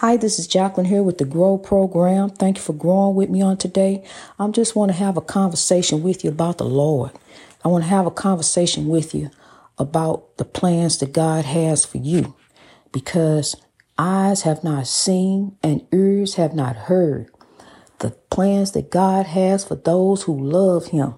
Hi, this is Jacqueline here with the Grow Program. Thank you for growing with me on today. I just want to have a conversation with you about the Lord. I want to have a conversation with you about the plans that God has for you because eyes have not seen and ears have not heard the plans that God has for those who love Him,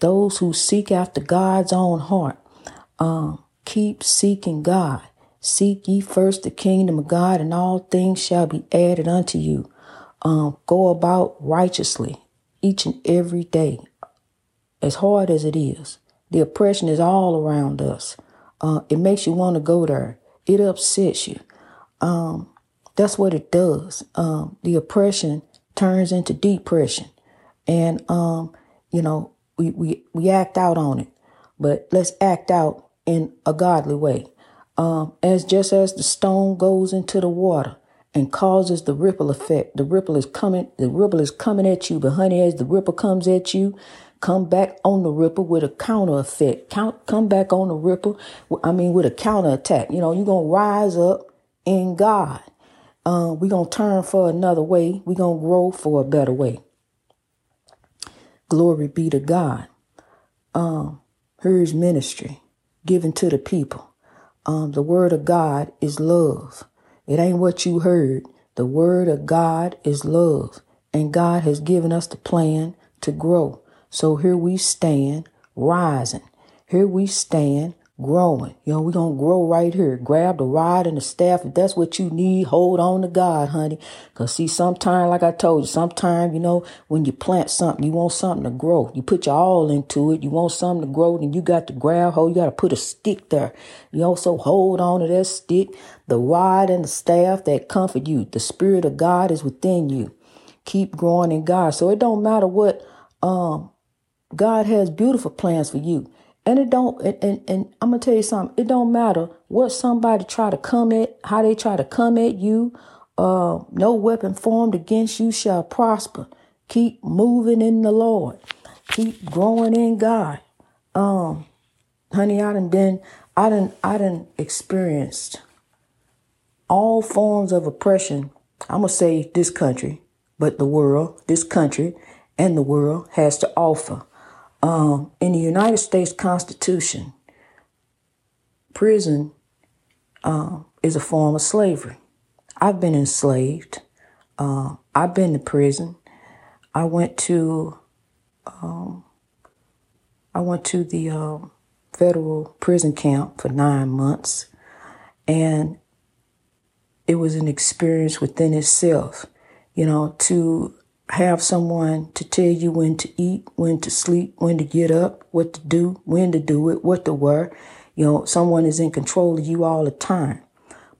those who seek after God's own heart. Um, keep seeking God. Seek ye first the kingdom of God, and all things shall be added unto you. Um, go about righteously each and every day, as hard as it is. The oppression is all around us. Uh, it makes you want to go there. It upsets you. Um, that's what it does. Um, the oppression turns into depression, and um, you know we, we we act out on it. But let's act out in a godly way um, as just as the stone goes into the water and causes the ripple effect. The ripple is coming. The ripple is coming at you, but honey, as the ripple comes at you, come back on the ripple with a counter effect. Count, come back on the ripple. I mean, with a counter attack. You know, you're gonna rise up in God. Uh, we're gonna turn for another way. We're gonna grow for a better way. Glory be to God. Um, here's ministry given to the people. Um, the word of God is love. It ain't what you heard. The word of God is love. And God has given us the plan to grow. So here we stand rising. Here we stand growing. You know, we're going to grow right here. Grab the rod and the staff. If that's what you need, hold on to God, honey. Because see, sometimes, like I told you, sometimes, you know, when you plant something, you want something to grow. You put your all into it. You want something to grow, then you got to grab hold. You got to put a stick there. You also hold on to that stick, the rod and the staff that comfort you. The Spirit of God is within you. Keep growing in God. So it don't matter what, um, God has beautiful plans for you. And it don't and, and, and I'm gonna tell you something, it don't matter what somebody try to come at, how they try to come at you, uh, no weapon formed against you shall prosper. Keep moving in the Lord. Keep growing in God. Um, honey, I done been, I done, I done experienced all forms of oppression. I'm gonna say this country, but the world, this country and the world has to offer. Um, in the United States Constitution, prison uh, is a form of slavery. I've been enslaved. Uh, I've been to prison. I went to um, I went to the uh, federal prison camp for nine months, and it was an experience within itself. You know, to have someone to tell you when to eat, when to sleep, when to get up, what to do, when to do it, what to wear. You know, someone is in control of you all the time.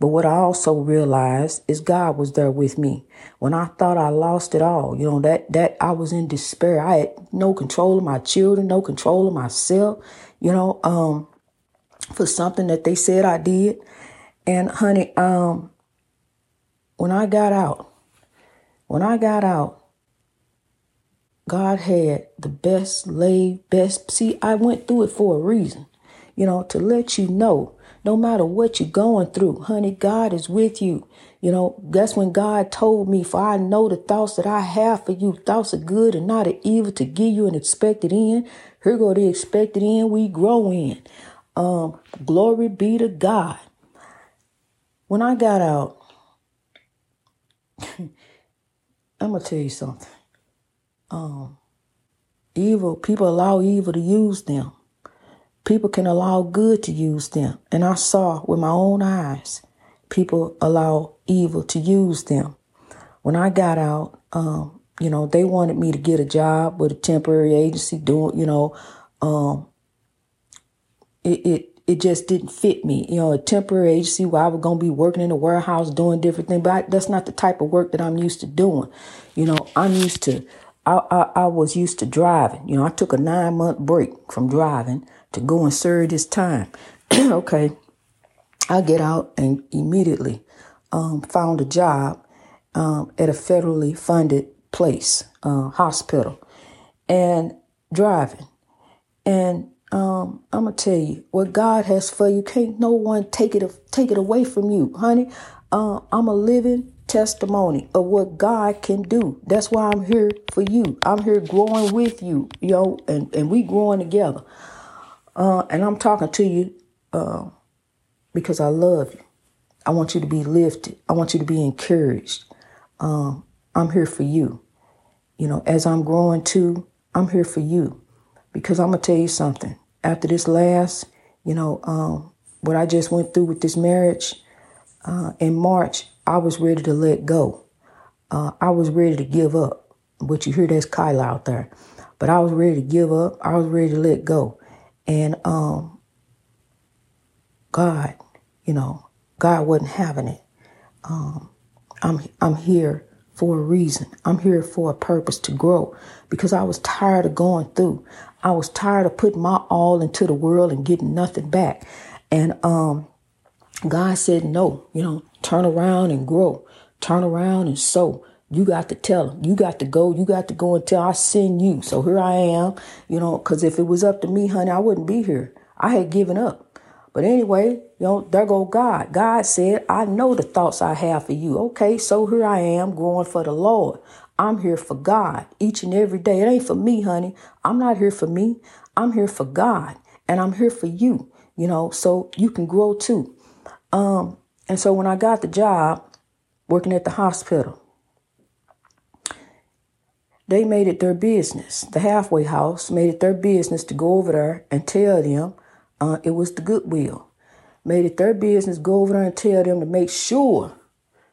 But what I also realized is God was there with me. When I thought I lost it all, you know, that, that I was in despair. I had no control of my children, no control of myself, you know, um, for something that they said I did. And honey, um, when I got out, when I got out, God had the best laid, best. See, I went through it for a reason, you know, to let you know, no matter what you're going through, honey, God is with you. You know, that's when God told me, for I know the thoughts that I have for you, thoughts of good and not of evil to give you an expected end. Here go the expected end we grow in. Um, glory be to God. When I got out, I'm gonna tell you something um, evil, people allow evil to use them. People can allow good to use them. And I saw with my own eyes, people allow evil to use them. When I got out, um, you know, they wanted me to get a job with a temporary agency doing, you know, um, it, it it just didn't fit me. You know, a temporary agency where I was going to be working in a warehouse doing different things, but I, that's not the type of work that I'm used to doing. You know, I'm used to I, I, I was used to driving. You know, I took a nine month break from driving to go and serve this time. okay. I get out and immediately um, found a job um, at a federally funded place, uh, hospital, and driving. And um, I'm gonna tell you what God has for you. Can't no one take it take it away from you, honey. Uh, I'm a living testimony of what God can do. That's why I'm here for you. I'm here growing with you, know, and, and we growing together. Uh, and I'm talking to you uh, because I love you. I want you to be lifted. I want you to be encouraged. Um, I'm here for you. You know, as I'm growing too, I'm here for you. Because I'm going to tell you something. After this last, you know, um, what I just went through with this marriage uh, in March, I was ready to let go. Uh, I was ready to give up. But you hear that's Kyla out there. But I was ready to give up. I was ready to let go. And um, God, you know, God wasn't having it. Um, I'm I'm here for a reason. I'm here for a purpose to grow because I was tired of going through. I was tired of putting my all into the world and getting nothing back. And um, God said, no, you know, turn around and grow, turn around and sow. You got to tell them. You got to go. You got to go and tell. I send you. So here I am. You know, because if it was up to me, honey, I wouldn't be here. I had given up. But anyway, you know, there go God. God said, I know the thoughts I have for you. Okay, so here I am growing for the Lord. I'm here for God each and every day. It ain't for me, honey. I'm not here for me. I'm here for God. And I'm here for you, you know, so you can grow too. Um, and so when I got the job working at the hospital, they made it their business. The halfway house made it their business to go over there and tell them uh, it was the goodwill. Made it their business go over there and tell them to make sure.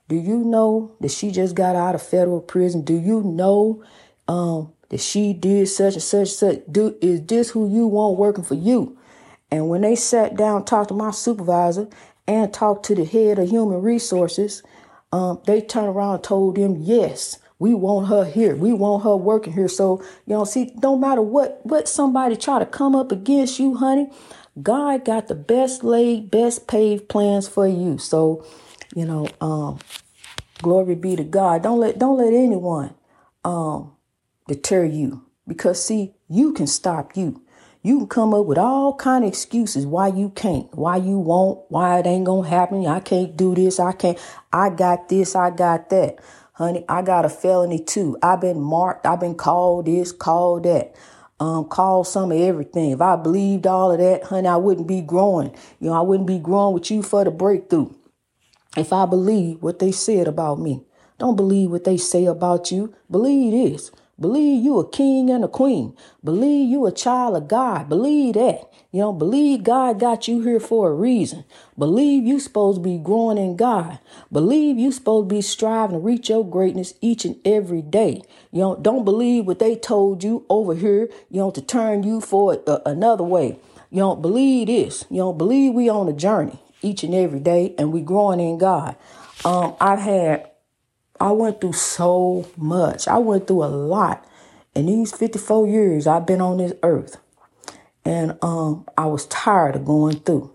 Do you know that she just got out of federal prison? Do you know um, that she did such and such such? Do is this who you want working for you? And when they sat down, talked to my supervisor and talked to the head of human resources, um, they turned around and told them, yes, we want her here. We want her working here. So, you know, see, no matter what, what somebody try to come up against you, honey, God got the best laid, best paved plans for you. So, you know, um, glory be to God. Don't let don't let anyone um deter you. Because see, you can stop you. You can come up with all kind of excuses why you can't, why you won't, why it ain't gonna happen. I can't do this, I can't, I got this, I got that. Honey, I got a felony too. I've been marked, I've been called this, called that um, call some of everything. If I believed all of that, honey, I wouldn't be growing. You know, I wouldn't be growing with you for the breakthrough. If I believe what they said about me, don't believe what they say about you. Believe this. Believe you a king and a queen. Believe you a child of God. Believe that. You know, believe God got you here for a reason. Believe you supposed to be growing in God. Believe you supposed to be striving to reach your greatness each and every day. You know, don't believe what they told you over here, you know, to turn you for uh, another way. You don't believe this. You don't believe we on a journey each and every day and we growing in God. Um, I've had I went through so much. I went through a lot. In these 54 years I've been on this earth. And um, I was tired of going through.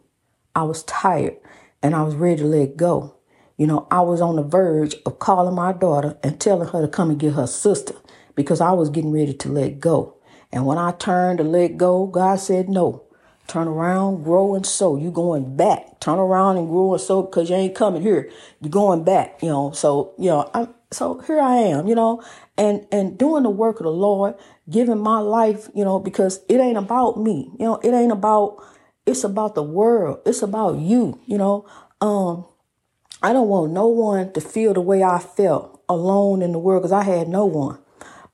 I was tired and I was ready to let go. You know, I was on the verge of calling my daughter and telling her to come and get her sister because I was getting ready to let go. And when I turned to let go, God said, no, turn around, grow and sow. You going back. Turn around and grow and sow because you ain't coming here. You're going back, you know. So, you know, I'm so here I am, you know, and and doing the work of the Lord, giving my life, you know, because it ain't about me. You know, it ain't about it's about the world. It's about you, you know. Um I don't want no one to feel the way I felt alone in the world because I had no one.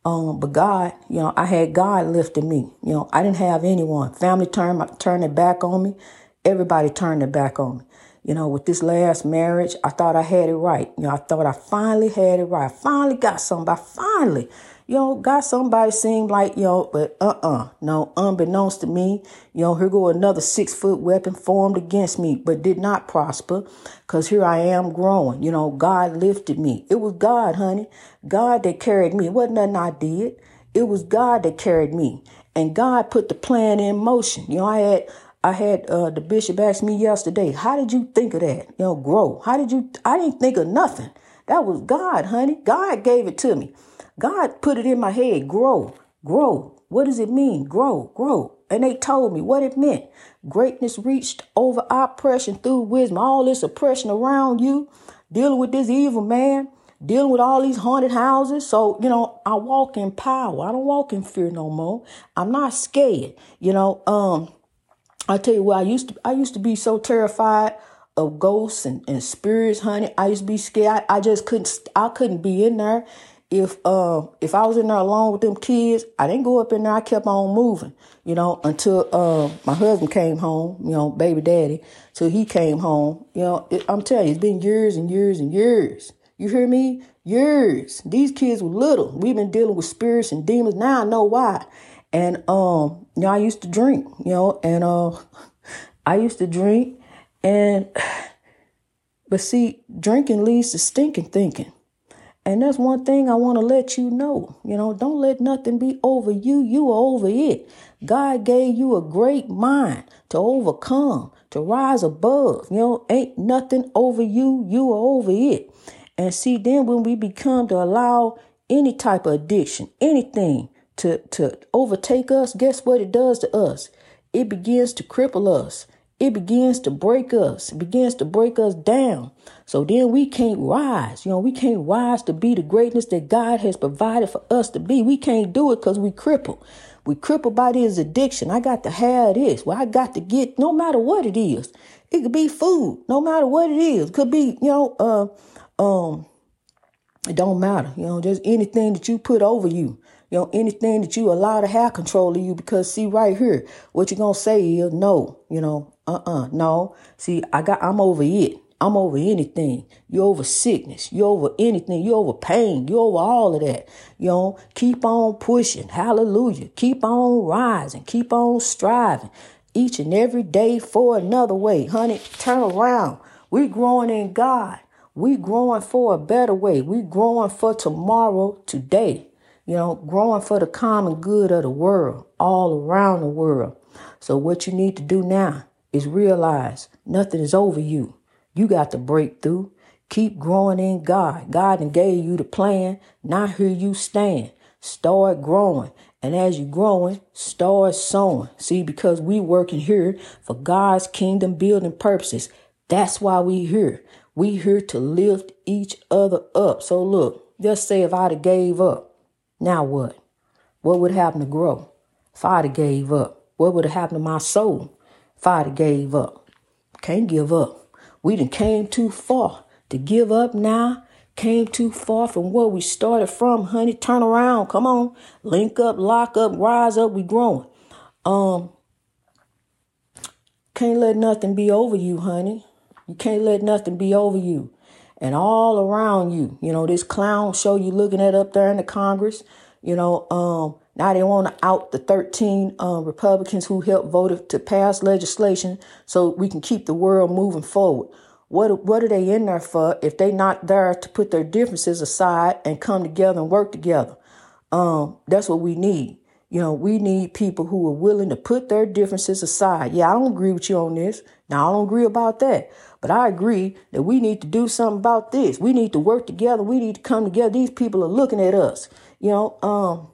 Um, but God, you know, I had God lifting me. You know, I didn't have anyone. Family turned turned their back on me. Everybody turned their back on me. You know, with this last marriage, I thought I had it right. You know, I thought I finally had it right. I finally got somebody. Finally, know, got somebody seem like, yo, but uh-uh. No, unbeknownst to me, know, here go another six foot weapon formed against me, but did not prosper. Cause here I am growing. You know, God lifted me. It was God, honey. God that carried me. It wasn't nothing I did. It was God that carried me. And God put the plan in motion. You know, I had I had uh, the bishop ask me yesterday, how did you think of that? You know, grow. How did you I didn't think of nothing. That was God, honey. God gave it to me. God put it in my head, grow, grow. What does it mean? Grow, grow. And they told me what it meant. Greatness reached over oppression through wisdom. All this oppression around you, dealing with this evil man, dealing with all these haunted houses. So, you know, I walk in power. I don't walk in fear no more. I'm not scared. You know, um, I tell you what, I used to I used to be so terrified of ghosts and, and spirits, honey. I used to be scared. I, I just couldn't I couldn't be in there. If uh if I was in there alone with them kids, I didn't go up in there. I kept on moving, you know, until uh my husband came home, you know, baby daddy. So he came home. You know, it, I'm telling you, it's been years and years and years. You hear me? Years. These kids were little. We've been dealing with spirits and demons. Now I know why. And um, you know, I used to drink, you know, and uh I used to drink and but see, drinking leads to stinking thinking. And that's one thing I want to let you know. You know, don't let nothing be over you. You are over it. God gave you a great mind to overcome, to rise above. You know, ain't nothing over you. You are over it. And see, then when we become to allow any type of addiction, anything to, to overtake us, guess what it does to us? It begins to cripple us. It begins to break us. It begins to break us down. So then we can't rise. You know, we can't rise to be the greatness that God has provided for us to be. We can't do it because we cripple. We crippled by this addiction. I got to have this. Well, I got to get no matter what it is. It could be food, no matter what it is. It could be, you know, uh, um, it don't matter. You know, just anything that you put over you. You know, anything that you allow to have control of you, because see right here, what you're gonna say is no, you know, uh-uh, no. See, I got I'm over it. I'm over anything. You're over sickness. You're over anything. You're over pain. You're over all of that. You know, keep on pushing. Hallelujah. Keep on rising. Keep on striving. Each and every day for another way. Honey, turn around. We're growing in God. We growing for a better way. We growing for tomorrow, today you know, growing for the common good of the world, all around the world. So, what you need to do now is realize nothing is over you. You got to break through. Keep growing in God. God and gave you the plan. Now here you stand. Start growing. And as you're growing, start sowing. See, because we working here for God's kingdom building purposes. That's why we here. We here to lift each other up. So look, just say if I'd have gave up, now what? What would happen to grow? If I'd have gave up. What would have happened to my soul if gave up? Can't give up. We done came too far to give up now. Came too far from where we started from, honey. Turn around. Come on. Link up, lock up, rise up. We growing. Um, can't let nothing be over you, honey. You can't let nothing be over you and all around you. You know, this clown show you looking at up there in the Congress, you know, um, now they want to out the 13 uh, Republicans who helped vote to pass legislation so we can keep the world moving forward. What what are they in there for if they not there to put their differences aside and come together and work together? Um, that's what we need. You know, we need people who are willing to put their differences aside. Yeah, I don't agree with you on this. Now, I don't agree about that. But I agree that we need to do something about this. We need to work together. We need to come together. These people are looking at us. You know, um,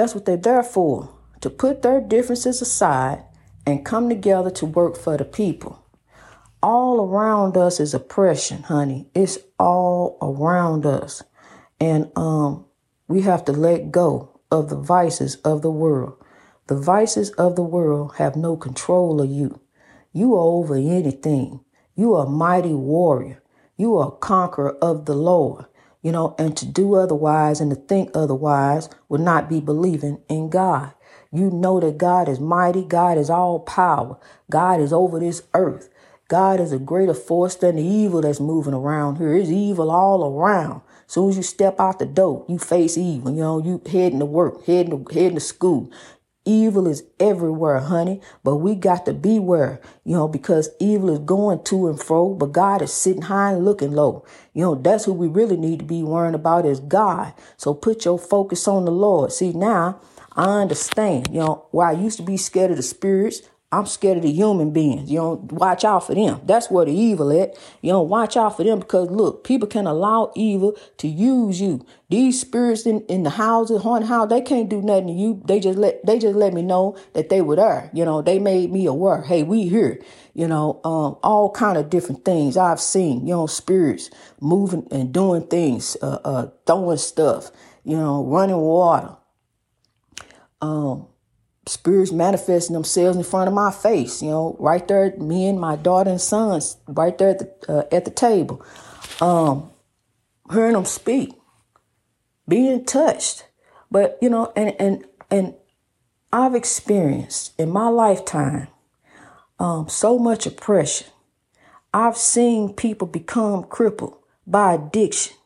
that's what they're there for to put their differences aside and come together to work for the people. All around us is oppression, honey. It's all around us. And um, we have to let go of the vices of the world. The vices of the world have no control of you. You are over anything. You are a mighty warrior. You are a conqueror of the Lord. You know, and to do otherwise and to think otherwise would not be believing in God. You know that God is mighty. God is all power. God is over this earth. God is a greater force than the evil that's moving around here. It's evil all around. Soon as you step out the door, you face evil. You know, you heading to work, heading to, heading to school. Evil is everywhere, honey, but we got to beware, you know, because evil is going to and fro, but God is sitting high and looking low. You know, that's who we really need to be worrying about is God. So put your focus on the Lord. See, now I understand, you know, why I used to be scared of the spirits. I'm scared of the human beings. You don't watch out for them. That's where the evil at. You don't watch out for them because look, people can allow evil to use you. These spirits in, in the houses, haunted house, they can't do nothing to you. They just let they just let me know that they were there. You know, they made me aware. Hey, we here. You know, um, all kind of different things I've seen. You know, spirits moving and doing things, uh, uh, throwing stuff. You know, running water. Um, spirits manifesting themselves in front of my face. You know, right there, me and my daughter and sons, right there at the uh, at the table, um, hearing them speak, being touched. But you know, and and and I've experienced in my lifetime um, so much oppression. I've seen people become crippled by addiction.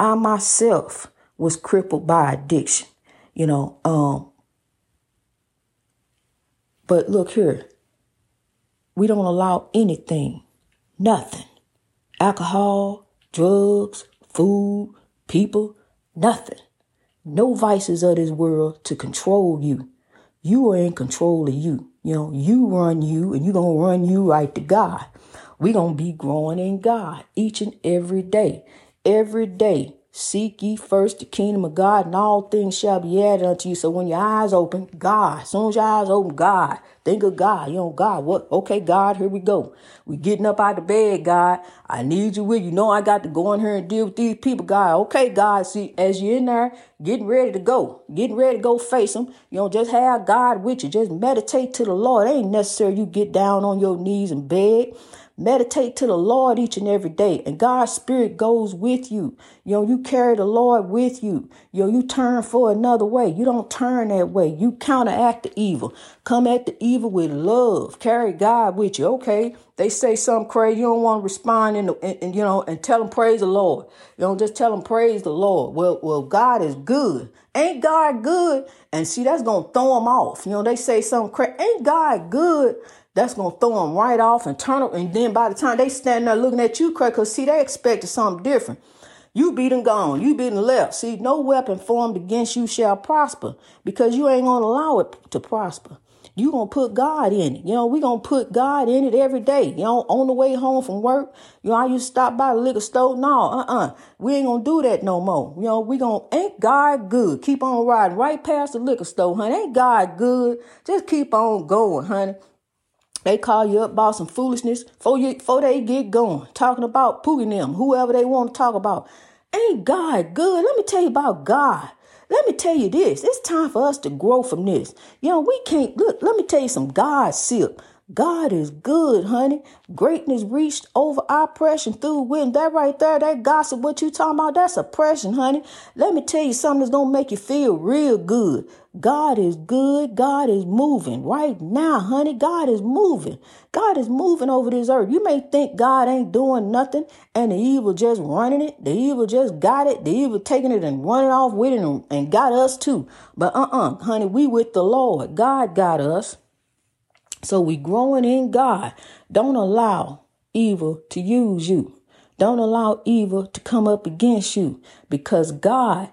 I myself was crippled by addiction. You know, um, but look here, we don't allow anything, nothing. Alcohol, drugs, food, people, nothing. No vices of this world to control you. You are in control of you. You know, you run you and you're going to run you right to God. We're going to be growing in God each and every day. Every day, Seek ye first the kingdom of God, and all things shall be added unto you. So when your eyes open, God. As soon as your eyes open, God. Think of God. You know, God, what? Okay, God, here we go. We getting up out of bed, God. I need you with you. know I got to go in here and deal with these people, God. Okay, God. See, as you're in there, getting ready to go, getting ready to go face them, you know, just have God with you. Just meditate to the Lord. It ain't necessary you get down on your knees and beg. Meditate to the Lord each and every day, and God's Spirit goes with you. You know, you carry the Lord with you. You know, you turn for another way. You don't turn that way. You counteract the evil. Come at the evil with love. Carry God with you. Okay, they say something crazy. You don't want to respond and, and you know and tell them praise the Lord. You don't just tell them praise the Lord. Well, well, God is good. Ain't God good? And see, that's gonna throw them off. You know, they say something crazy. Ain't God good? That's gonna throw them right off and turn them. And then by the time they stand there looking at you, crazy, cause see they expected something different. You beat them gone. You beat them left. See, no weapon formed against you shall prosper because you ain't gonna allow it to prosper. You gonna put God in it. You know, we gonna put God in it every day. You know, on the way home from work, you know, I used to stop by the liquor store. No, uh-uh. We ain't gonna do that no more. You know, we gonna ain't God good. Keep on riding right past the liquor store, honey. Ain't God good. Just keep on going, honey. They call you up about some foolishness before, you, before they get going, talking about Poogie them, whoever they want to talk about. Ain't God good? Let me tell you about God. Let me tell you this. It's time for us to grow from this. You know, we can't look, let me tell you some God sip. God is good, honey. Greatness reached over oppression through wisdom. That right there, that gossip, what you talking about, that's oppression, honey. Let me tell you something that's gonna make you feel real good. God is good. God is moving right now, honey. God is moving. God is moving over this earth. You may think God ain't doing nothing and the evil just running it. The evil just got it. The evil taking it and running off with it and, and got us too. But uh-uh, honey, we with the Lord. God got us. So we growing in God. Don't allow evil to use you. Don't allow evil to come up against you because God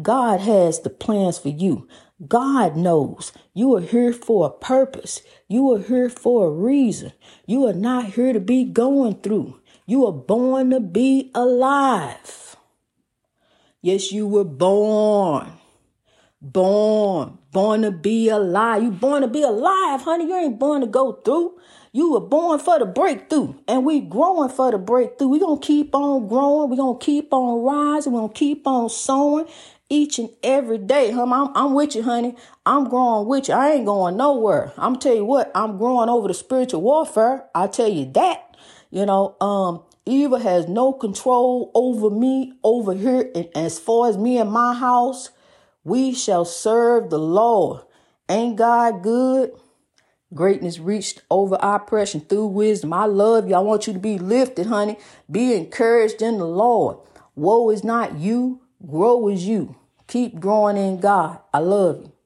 God has the plans for you. God knows you are here for a purpose. You are here for a reason. You are not here to be going through. You are born to be alive. Yes, you were born. Born born to be alive. You born to be alive, honey. You ain't born to go through. You were born for the breakthrough, and we growing for the breakthrough. we to keep on growing. we to keep on rising. we to keep on sowing each and every day. Hum, I'm, I'm with you, honey. I'm growing with you. I ain't going nowhere. I'm tell you what, I'm growing over the spiritual warfare. I tell you that. You know, um, evil has no control over me over here. And as far as me and my house, we shall serve the Lord. Ain't God good? Greatness reached over oppression through wisdom. I love you. I want you to be lifted, honey. Be encouraged in the Lord. Woe is not you, grow is you. Keep growing in God. I love you.